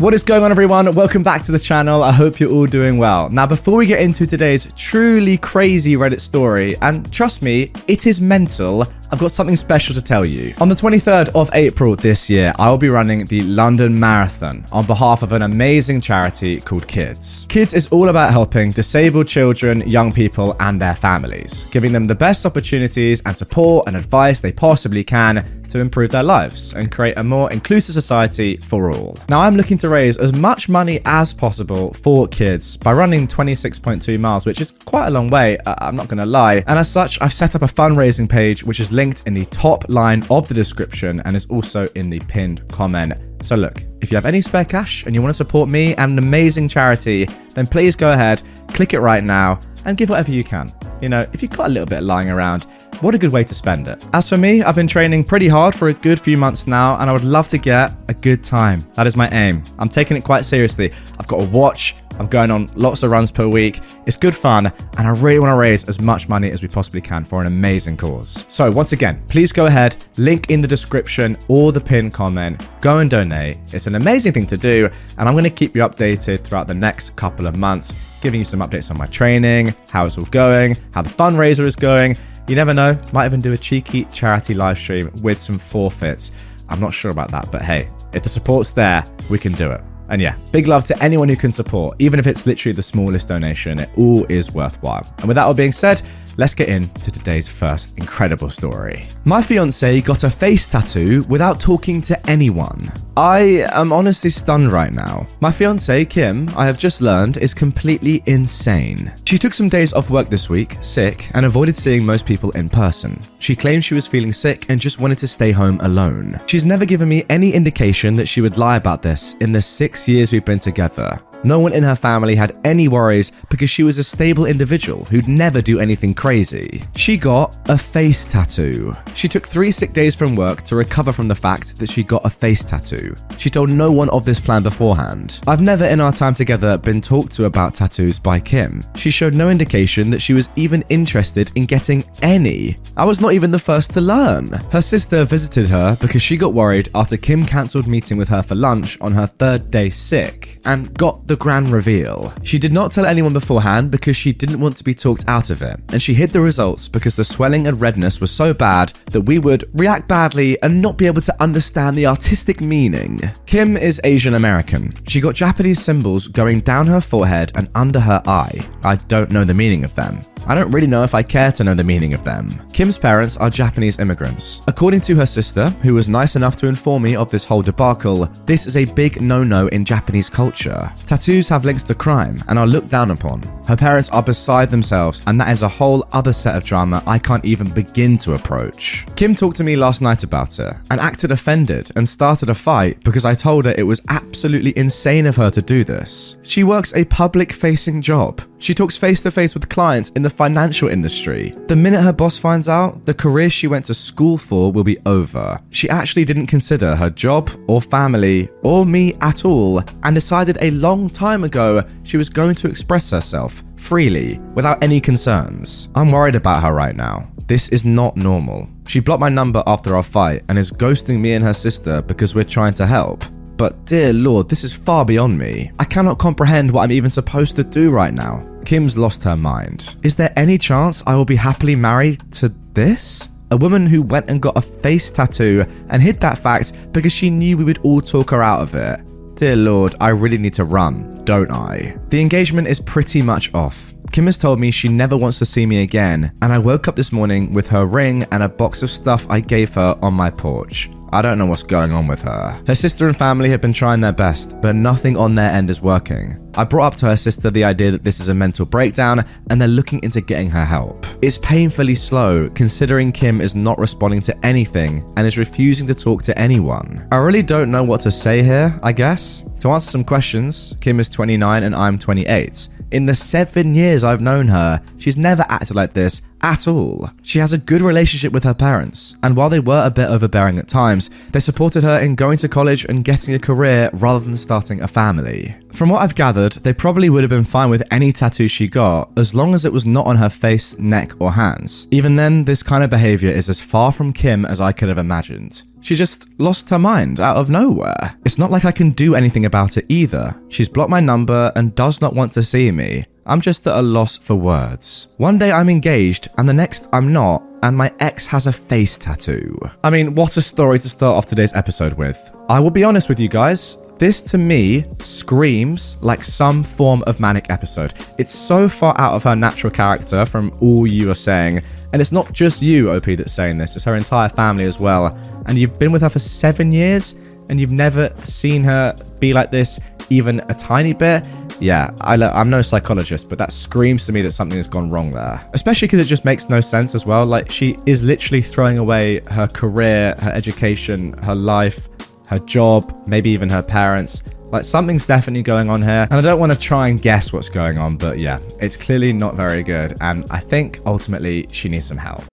What is going on, everyone? Welcome back to the channel. I hope you're all doing well. Now, before we get into today's truly crazy Reddit story, and trust me, it is mental, I've got something special to tell you. On the 23rd of April this year, I will be running the London Marathon on behalf of an amazing charity called Kids. Kids is all about helping disabled children, young people, and their families, giving them the best opportunities and support and advice they possibly can to improve their lives and create a more inclusive society for all. Now, I'm looking to raise as much money as possible for kids by running 26.2 miles, which is quite a long way, uh, I'm not going to lie. And as such, I've set up a fundraising page which is linked in the top line of the description and is also in the pinned comment. So, look, if you have any spare cash and you want to support me and an amazing charity, then please go ahead, click it right now, and give whatever you can. You know, if you've got a little bit lying around, what a good way to spend it. As for me, I've been training pretty hard for a good few months now, and I would love to get a good time. That is my aim. I'm taking it quite seriously. I've got a watch, I'm going on lots of runs per week. It's good fun, and I really want to raise as much money as we possibly can for an amazing cause. So, once again, please go ahead, link in the description or the pinned comment, go and donate. It's an amazing thing to do, and I'm going to keep you updated throughout the next couple of months, giving you some updates on my training, how it's all going, how the fundraiser is going. You never know, might even do a cheeky charity live stream with some forfeits. I'm not sure about that, but hey, if the support's there, we can do it. And yeah, big love to anyone who can support, even if it's literally the smallest donation, it all is worthwhile. And with that all being said, let's get into today's first incredible story. My fiance got a face tattoo without talking to anyone. I am honestly stunned right now. My fiance, Kim, I have just learned, is completely insane. She took some days off work this week, sick, and avoided seeing most people in person. She claimed she was feeling sick and just wanted to stay home alone. She's never given me any indication that she would lie about this in the six years we've been together. No one in her family had any worries because she was a stable individual who'd never do anything crazy. She got a face tattoo. She took three sick days from work to recover from the fact that she got a face tattoo. She told no one of this plan beforehand. I've never in our time together been talked to about tattoos by Kim. She showed no indication that she was even interested in getting any. I was not even the first to learn. Her sister visited her because she got worried after Kim cancelled meeting with her for lunch on her third day sick and got the grand reveal. She did not tell anyone beforehand because she didn't want to be talked out of it, and she hid the results because the swelling and redness was so bad that we would react badly and not be able to understand the artistic meaning. Kim is Asian American. She got Japanese symbols going down her forehead and under her eye. I don't know the meaning of them. I don't really know if I care to know the meaning of them. Kim's parents are Japanese immigrants. According to her sister, who was nice enough to inform me of this whole debacle, this is a big no no in Japanese culture. Tattoos have links to crime and are looked down upon. Her parents are beside themselves, and that is a whole other set of drama I can't even begin to approach. Kim talked to me last night about it and acted offended and started a fight because I told her it was absolutely insane of her to do this. She works a public facing job. She talks face to face with clients in the financial industry. The minute her boss finds out, the career she went to school for will be over. She actually didn't consider her job or family or me at all and decided a long time ago she was going to express herself freely without any concerns. I'm worried about her right now. This is not normal. She blocked my number after our fight and is ghosting me and her sister because we're trying to help. But dear lord, this is far beyond me. I cannot comprehend what I'm even supposed to do right now. Kim's lost her mind. Is there any chance I will be happily married to this? A woman who went and got a face tattoo and hid that fact because she knew we would all talk her out of it. Dear lord, I really need to run, don't I? The engagement is pretty much off. Kim has told me she never wants to see me again, and I woke up this morning with her ring and a box of stuff I gave her on my porch. I don't know what's going on with her. Her sister and family have been trying their best, but nothing on their end is working. I brought up to her sister the idea that this is a mental breakdown and they're looking into getting her help. It's painfully slow, considering Kim is not responding to anything and is refusing to talk to anyone. I really don't know what to say here, I guess. To answer some questions, Kim is 29 and I'm 28. In the seven years I've known her, she's never acted like this at all. She has a good relationship with her parents, and while they were a bit overbearing at times, they supported her in going to college and getting a career rather than starting a family. From what I've gathered, they probably would have been fine with any tattoo she got as long as it was not on her face, neck, or hands. Even then, this kind of behavior is as far from Kim as I could have imagined. She just lost her mind out of nowhere. It's not like I can do anything about it either. She's blocked my number and does not want to see me. I'm just at a loss for words. One day I'm engaged, and the next I'm not, and my ex has a face tattoo. I mean, what a story to start off today's episode with. I will be honest with you guys, this to me screams like some form of manic episode. It's so far out of her natural character from all you are saying. And it's not just you, OP, that's saying this, it's her entire family as well. And you've been with her for seven years and you've never seen her be like this even a tiny bit. Yeah, I am no psychologist, but that screams to me that something has gone wrong there. Especially because it just makes no sense as well. Like, she is literally throwing away her career, her education, her life her job, maybe even her parents. Like something's definitely going on here, and I don't want to try and guess what's going on, but yeah, it's clearly not very good, and I think ultimately she needs some help.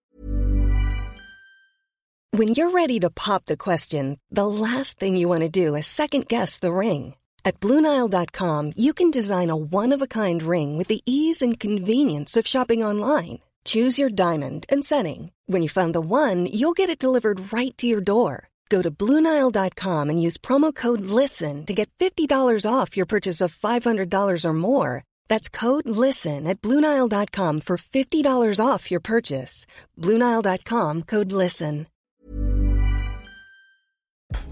When you're ready to pop the question, the last thing you want to do is second guess the ring. At Bluenile.com, you can design a one of a kind ring with the ease and convenience of shopping online. Choose your diamond and setting. When you find the one, you'll get it delivered right to your door. Go to Bluenile.com and use promo code LISTEN to get $50 off your purchase of $500 or more. That's code LISTEN at Bluenile.com for $50 off your purchase. Bluenile.com code LISTEN.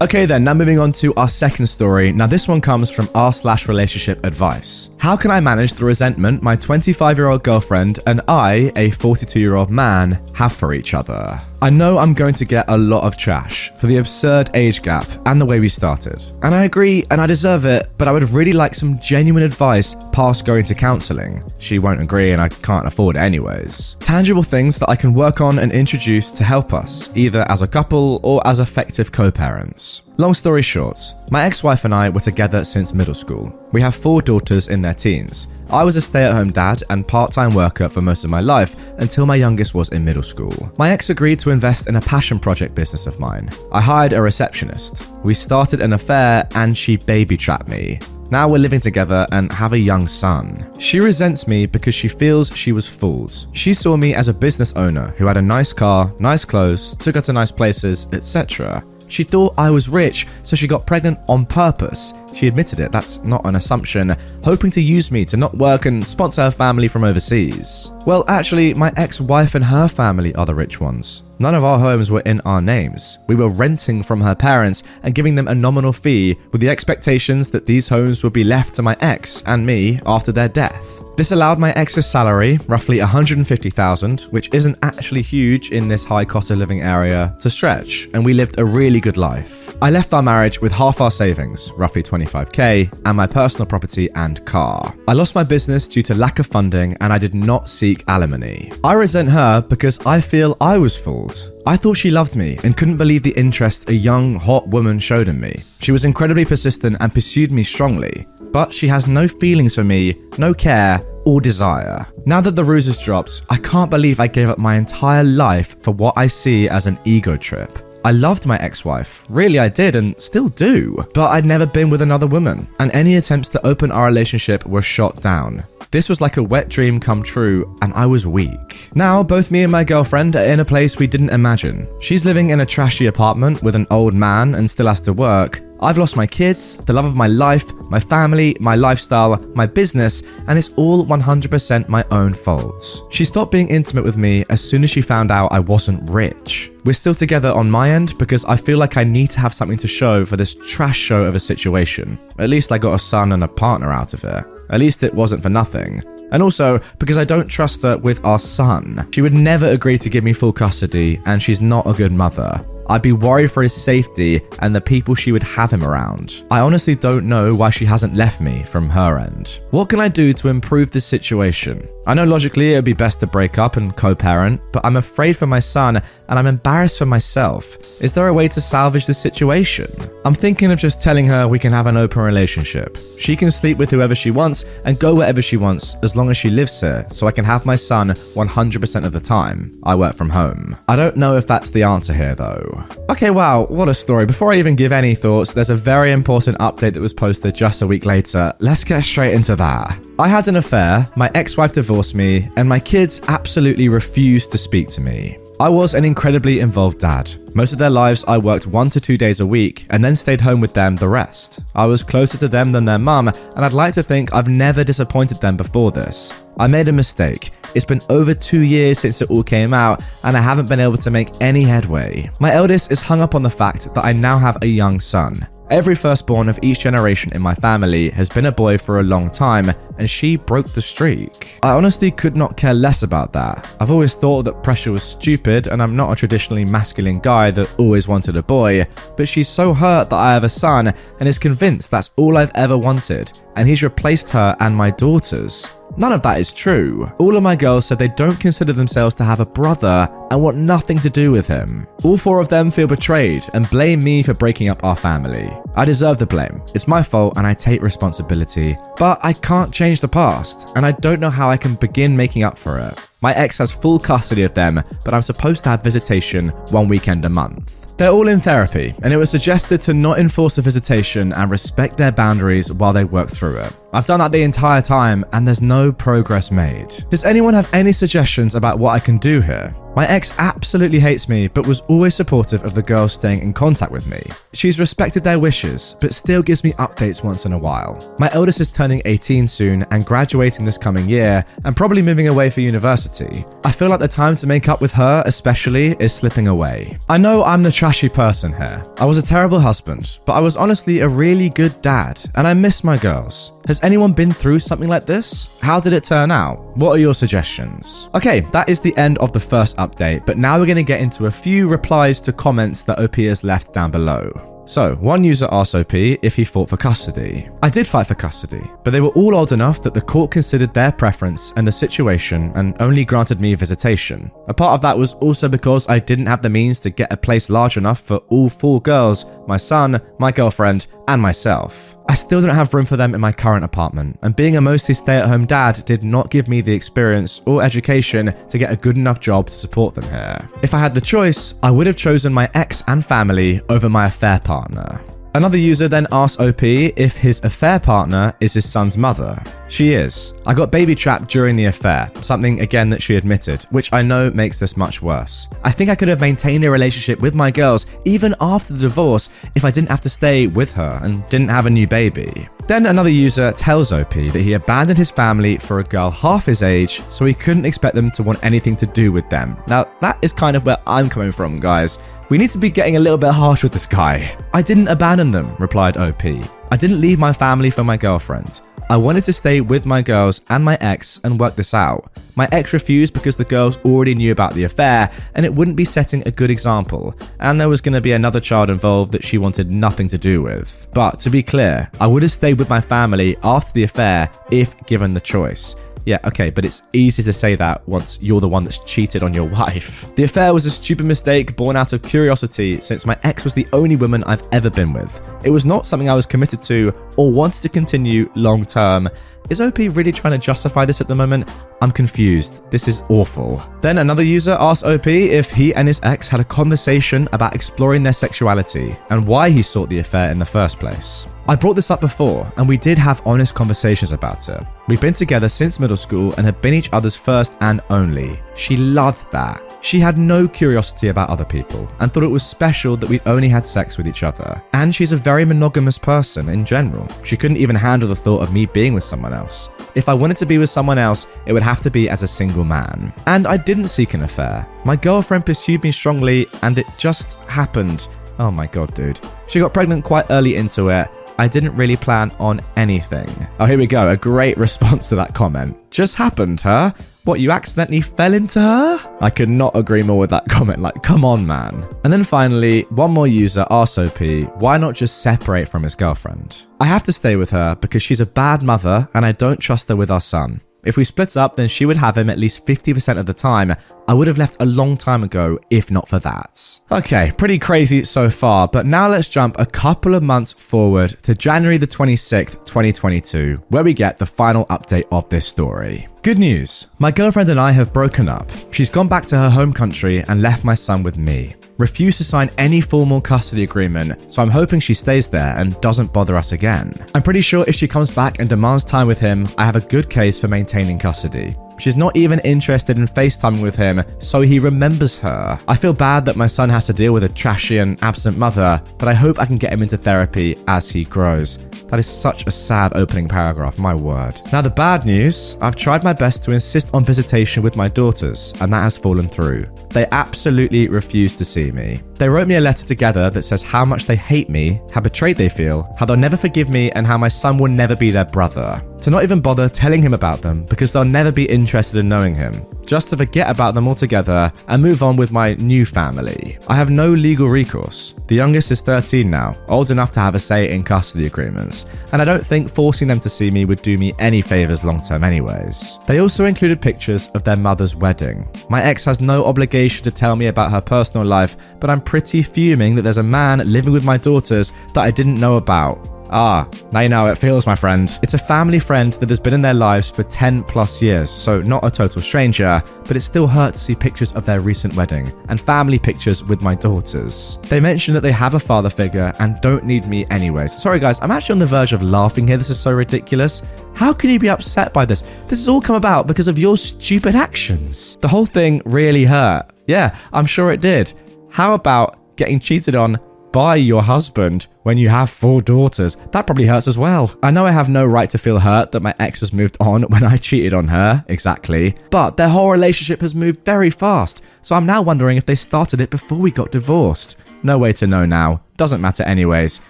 Okay, then, now moving on to our second story. Now, this one comes from r slash relationship advice. How can I manage the resentment my 25 year old girlfriend and I, a 42 year old man, have for each other? I know I'm going to get a lot of trash for the absurd age gap and the way we started. And I agree and I deserve it, but I would really like some genuine advice past going to counselling. She won't agree and I can't afford it anyways. Tangible things that I can work on and introduce to help us, either as a couple or as effective co parents. Long story short, my ex wife and I were together since middle school. We have four daughters in their teens. I was a stay at home dad and part time worker for most of my life until my youngest was in middle school. My ex agreed to invest in a passion project business of mine. I hired a receptionist. We started an affair and she baby trapped me. Now we're living together and have a young son. She resents me because she feels she was fooled. She saw me as a business owner who had a nice car, nice clothes, took her to nice places, etc. She thought I was rich, so she got pregnant on purpose. She admitted it, that's not an assumption, hoping to use me to not work and sponsor her family from overseas. Well, actually, my ex wife and her family are the rich ones. None of our homes were in our names. We were renting from her parents and giving them a nominal fee with the expectations that these homes would be left to my ex and me after their death. This allowed my ex's salary, roughly 150,000, which isn't actually huge in this high cost of living area, to stretch, and we lived a really good life. I left our marriage with half our savings, roughly 25k, and my personal property and car. I lost my business due to lack of funding and I did not seek alimony. I resent her because I feel I was fooled. I thought she loved me and couldn't believe the interest a young, hot woman showed in me. She was incredibly persistent and pursued me strongly, but she has no feelings for me, no care, or desire. Now that the ruse has dropped, I can't believe I gave up my entire life for what I see as an ego trip. I loved my ex wife, really I did and still do, but I'd never been with another woman, and any attempts to open our relationship were shot down. This was like a wet dream come true, and I was weak. Now, both me and my girlfriend are in a place we didn't imagine. She's living in a trashy apartment with an old man and still has to work, I've lost my kids, the love of my life, my family, my lifestyle, my business, and it's all 100% my own fault. She stopped being intimate with me as soon as she found out I wasn't rich. We're still together on my end because I feel like I need to have something to show for this trash show of a situation. At least I got a son and a partner out of it. At least it wasn't for nothing. And also because I don't trust her with our son. She would never agree to give me full custody, and she's not a good mother. I'd be worried for his safety and the people she would have him around. I honestly don't know why she hasn't left me from her end. What can I do to improve this situation? I know logically it would be best to break up and co parent, but I'm afraid for my son and I'm embarrassed for myself. Is there a way to salvage this situation? I'm thinking of just telling her we can have an open relationship. She can sleep with whoever she wants and go wherever she wants as long as she lives here, so I can have my son 100% of the time. I work from home. I don't know if that's the answer here though. Okay, wow, what a story. Before I even give any thoughts, there's a very important update that was posted just a week later. Let's get straight into that. I had an affair, my ex wife divorced me, and my kids absolutely refused to speak to me. I was an incredibly involved dad. Most of their lives, I worked one to two days a week and then stayed home with them the rest. I was closer to them than their mum, and I'd like to think I've never disappointed them before this. I made a mistake. It's been over two years since it all came out, and I haven't been able to make any headway. My eldest is hung up on the fact that I now have a young son. Every firstborn of each generation in my family has been a boy for a long time, and she broke the streak. I honestly could not care less about that. I've always thought that pressure was stupid, and I'm not a traditionally masculine guy that always wanted a boy, but she's so hurt that I have a son and is convinced that's all I've ever wanted, and he's replaced her and my daughters. None of that is true. All of my girls said they don't consider themselves to have a brother and want nothing to do with him. All four of them feel betrayed and blame me for breaking up our family. I deserve the blame. It's my fault and I take responsibility. But I can't change the past, and I don't know how I can begin making up for it. My ex has full custody of them, but I'm supposed to have visitation one weekend a month. They're all in therapy, and it was suggested to not enforce a visitation and respect their boundaries while they work through it. I've done that the entire time, and there's no progress made. Does anyone have any suggestions about what I can do here? My ex absolutely hates me, but was always supportive of the girls staying in contact with me. She's respected their wishes, but still gives me updates once in a while. My eldest is turning 18 soon and graduating this coming year, and probably moving away for university. I feel like the time to make up with her, especially, is slipping away. I know I'm the trashy person here. I was a terrible husband, but I was honestly a really good dad, and I miss my girls. Has anyone been through something like this? How did it turn out? What are your suggestions? Okay, that is the end of the first update, but now we're going to get into a few replies to comments that OP has left down below. So, one user asked OP if he fought for custody. I did fight for custody, but they were all old enough that the court considered their preference and the situation and only granted me visitation. A part of that was also because I didn't have the means to get a place large enough for all four girls my son, my girlfriend, and myself. I still don't have room for them in my current apartment, and being a mostly stay at home dad did not give me the experience or education to get a good enough job to support them here. If I had the choice, I would have chosen my ex and family over my affair partner. Another user then asked OP if his affair partner is his son's mother. She is. I got baby trapped during the affair, something again that she admitted, which I know makes this much worse. I think I could have maintained a relationship with my girls even after the divorce if I didn't have to stay with her and didn't have a new baby. Then another user tells OP that he abandoned his family for a girl half his age, so he couldn't expect them to want anything to do with them. Now, that is kind of where I'm coming from, guys. We need to be getting a little bit harsh with this guy. I didn't abandon them, replied OP. I didn't leave my family for my girlfriend. I wanted to stay with my girls and my ex and work this out. My ex refused because the girls already knew about the affair and it wouldn't be setting a good example, and there was going to be another child involved that she wanted nothing to do with. But to be clear, I would have stayed with my family after the affair if given the choice. Yeah, okay, but it's easy to say that once you're the one that's cheated on your wife. The affair was a stupid mistake born out of curiosity since my ex was the only woman I've ever been with. It was not something I was committed to or wanted to continue long term. Is OP really trying to justify this at the moment? I'm confused. This is awful. Then another user asked OP if he and his ex had a conversation about exploring their sexuality and why he sought the affair in the first place. I brought this up before, and we did have honest conversations about it. We've been together since middle school and have been each other's first and only. She loved that. She had no curiosity about other people and thought it was special that we only had sex with each other. And she's a very monogamous person in general. She couldn't even handle the thought of me being with someone else. If I wanted to be with someone else, it would have to be as a single man. And I didn't seek an affair. My girlfriend pursued me strongly, and it just happened. Oh my god, dude. She got pregnant quite early into it, I didn't really plan on anything. Oh, here we go. A great response to that comment. Just happened, huh? What, you accidentally fell into her? I could not agree more with that comment. Like, come on, man. And then finally, one more user, RSOP, why not just separate from his girlfriend? I have to stay with her because she's a bad mother and I don't trust her with our son. If we split up, then she would have him at least 50% of the time. I would have left a long time ago if not for that. Okay, pretty crazy so far, but now let's jump a couple of months forward to January the 26th, 2022, where we get the final update of this story. Good news my girlfriend and I have broken up. She's gone back to her home country and left my son with me. Refused to sign any formal custody agreement, so I'm hoping she stays there and doesn't bother us again. I'm pretty sure if she comes back and demands time with him, I have a good case for maintaining custody. She's not even interested in FaceTiming with him, so he remembers her. I feel bad that my son has to deal with a trashy and absent mother, but I hope I can get him into therapy as he grows. That is such a sad opening paragraph, my word. Now, the bad news I've tried my best to insist on visitation with my daughters, and that has fallen through. They absolutely refuse to see me. They wrote me a letter together that says how much they hate me, how betrayed they feel, how they'll never forgive me, and how my son will never be their brother. To not even bother telling him about them because they'll never be interested in knowing him. Just to forget about them altogether and move on with my new family. I have no legal recourse. The youngest is 13 now, old enough to have a say in custody agreements, and I don't think forcing them to see me would do me any favours long term, anyways. They also included pictures of their mother's wedding. My ex has no obligation to tell me about her personal life, but I'm pretty fuming that there's a man living with my daughters that I didn't know about. Ah, now you know how it feels, my friend. It's a family friend that has been in their lives for 10 plus years, so not a total stranger, but it still hurts to see pictures of their recent wedding and family pictures with my daughters. They mention that they have a father figure and don't need me anyways. Sorry, guys, I'm actually on the verge of laughing here. This is so ridiculous. How can you be upset by this? This has all come about because of your stupid actions. The whole thing really hurt. Yeah, I'm sure it did. How about getting cheated on by your husband when you have four daughters. That probably hurts as well. I know I have no right to feel hurt that my ex has moved on when I cheated on her, exactly, but their whole relationship has moved very fast, so I'm now wondering if they started it before we got divorced. No way to know now. Doesn't matter anyways.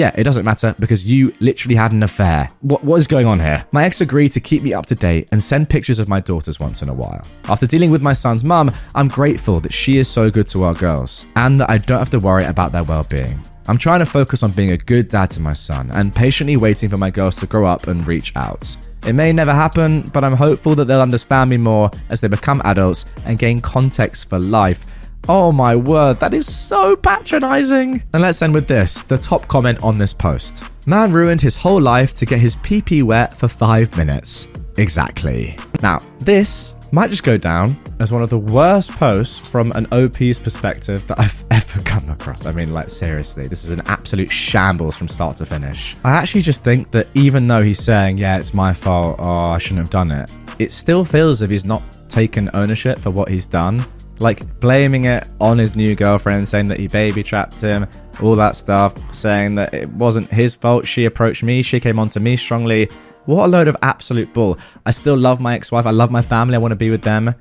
Yeah, it doesn't matter because you literally had an affair. What, what is going on here? My ex agreed to keep me up to date and send pictures of my daughters once in a while. After dealing with my son's mum, I'm grateful that she is so good to our girls and that I don't have to worry about their well being. I'm trying to focus on being a good dad to my son and patiently waiting for my girls to grow up and reach out. It may never happen, but I'm hopeful that they'll understand me more as they become adults and gain context for life Oh my word, that is so patronizing. And let's end with this the top comment on this post. Man ruined his whole life to get his PP wet for five minutes. Exactly. Now, this might just go down as one of the worst posts from an OP's perspective that I've ever come across. I mean, like, seriously, this is an absolute shambles from start to finish. I actually just think that even though he's saying, yeah, it's my fault, oh, I shouldn't have done it, it still feels as if he's not taken ownership for what he's done like blaming it on his new girlfriend, saying that he baby trapped him, all that stuff, saying that it wasn't his fault. She approached me, she came on to me strongly. What a load of absolute bull. I still love my ex wife, I love my family, I want to be with them.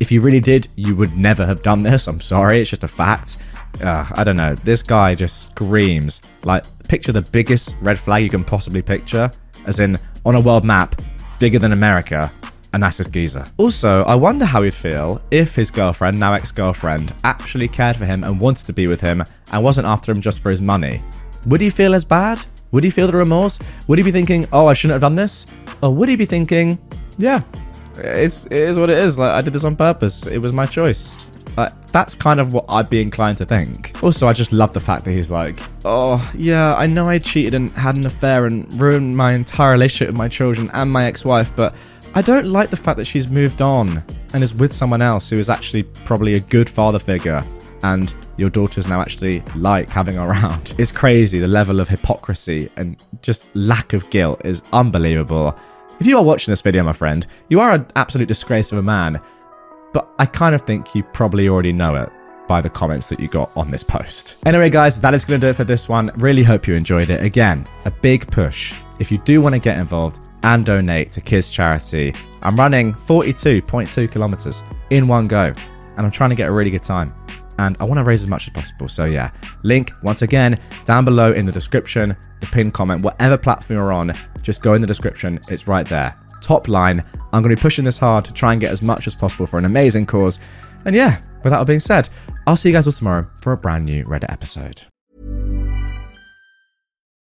If you really did, you would never have done this. I'm sorry, it's just a fact. Uh, I don't know. This guy just screams. Like, picture the biggest red flag you can possibly picture, as in on a world map, bigger than America, and that's his geezer. Also, I wonder how he'd feel if his girlfriend, now ex girlfriend, actually cared for him and wanted to be with him and wasn't after him just for his money. Would he feel as bad? Would he feel the remorse? Would he be thinking, oh, I shouldn't have done this? Or would he be thinking, yeah, it's, it is what it is. Like, I did this on purpose. It was my choice. Like, that's kind of what I'd be inclined to think. Also, I just love the fact that he's like, oh, yeah, I know I cheated and had an affair and ruined my entire relationship with my children and my ex wife, but I don't like the fact that she's moved on and is with someone else who is actually probably a good father figure and your daughters now actually like having around. It's crazy. The level of hypocrisy and just lack of guilt is unbelievable. If you are watching this video, my friend, you are an absolute disgrace of a man, but I kind of think you probably already know it by the comments that you got on this post. Anyway, guys, that is going to do it for this one. Really hope you enjoyed it. Again, a big push. If you do want to get involved, and donate to kids charity. I'm running 42.2 kilometers in one go and I'm trying to get a really good time. and I want to raise as much as possible. So, yeah, link once again down below in the description, the pinned comment, whatever platform you're on, just go in the description. It's right there. Top line, I'm going to be pushing this hard to try and get as much as possible for an amazing cause. And yeah, with that all being said, I'll see you guys all tomorrow for a brand new Reddit episode.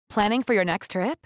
Planning for your next trip?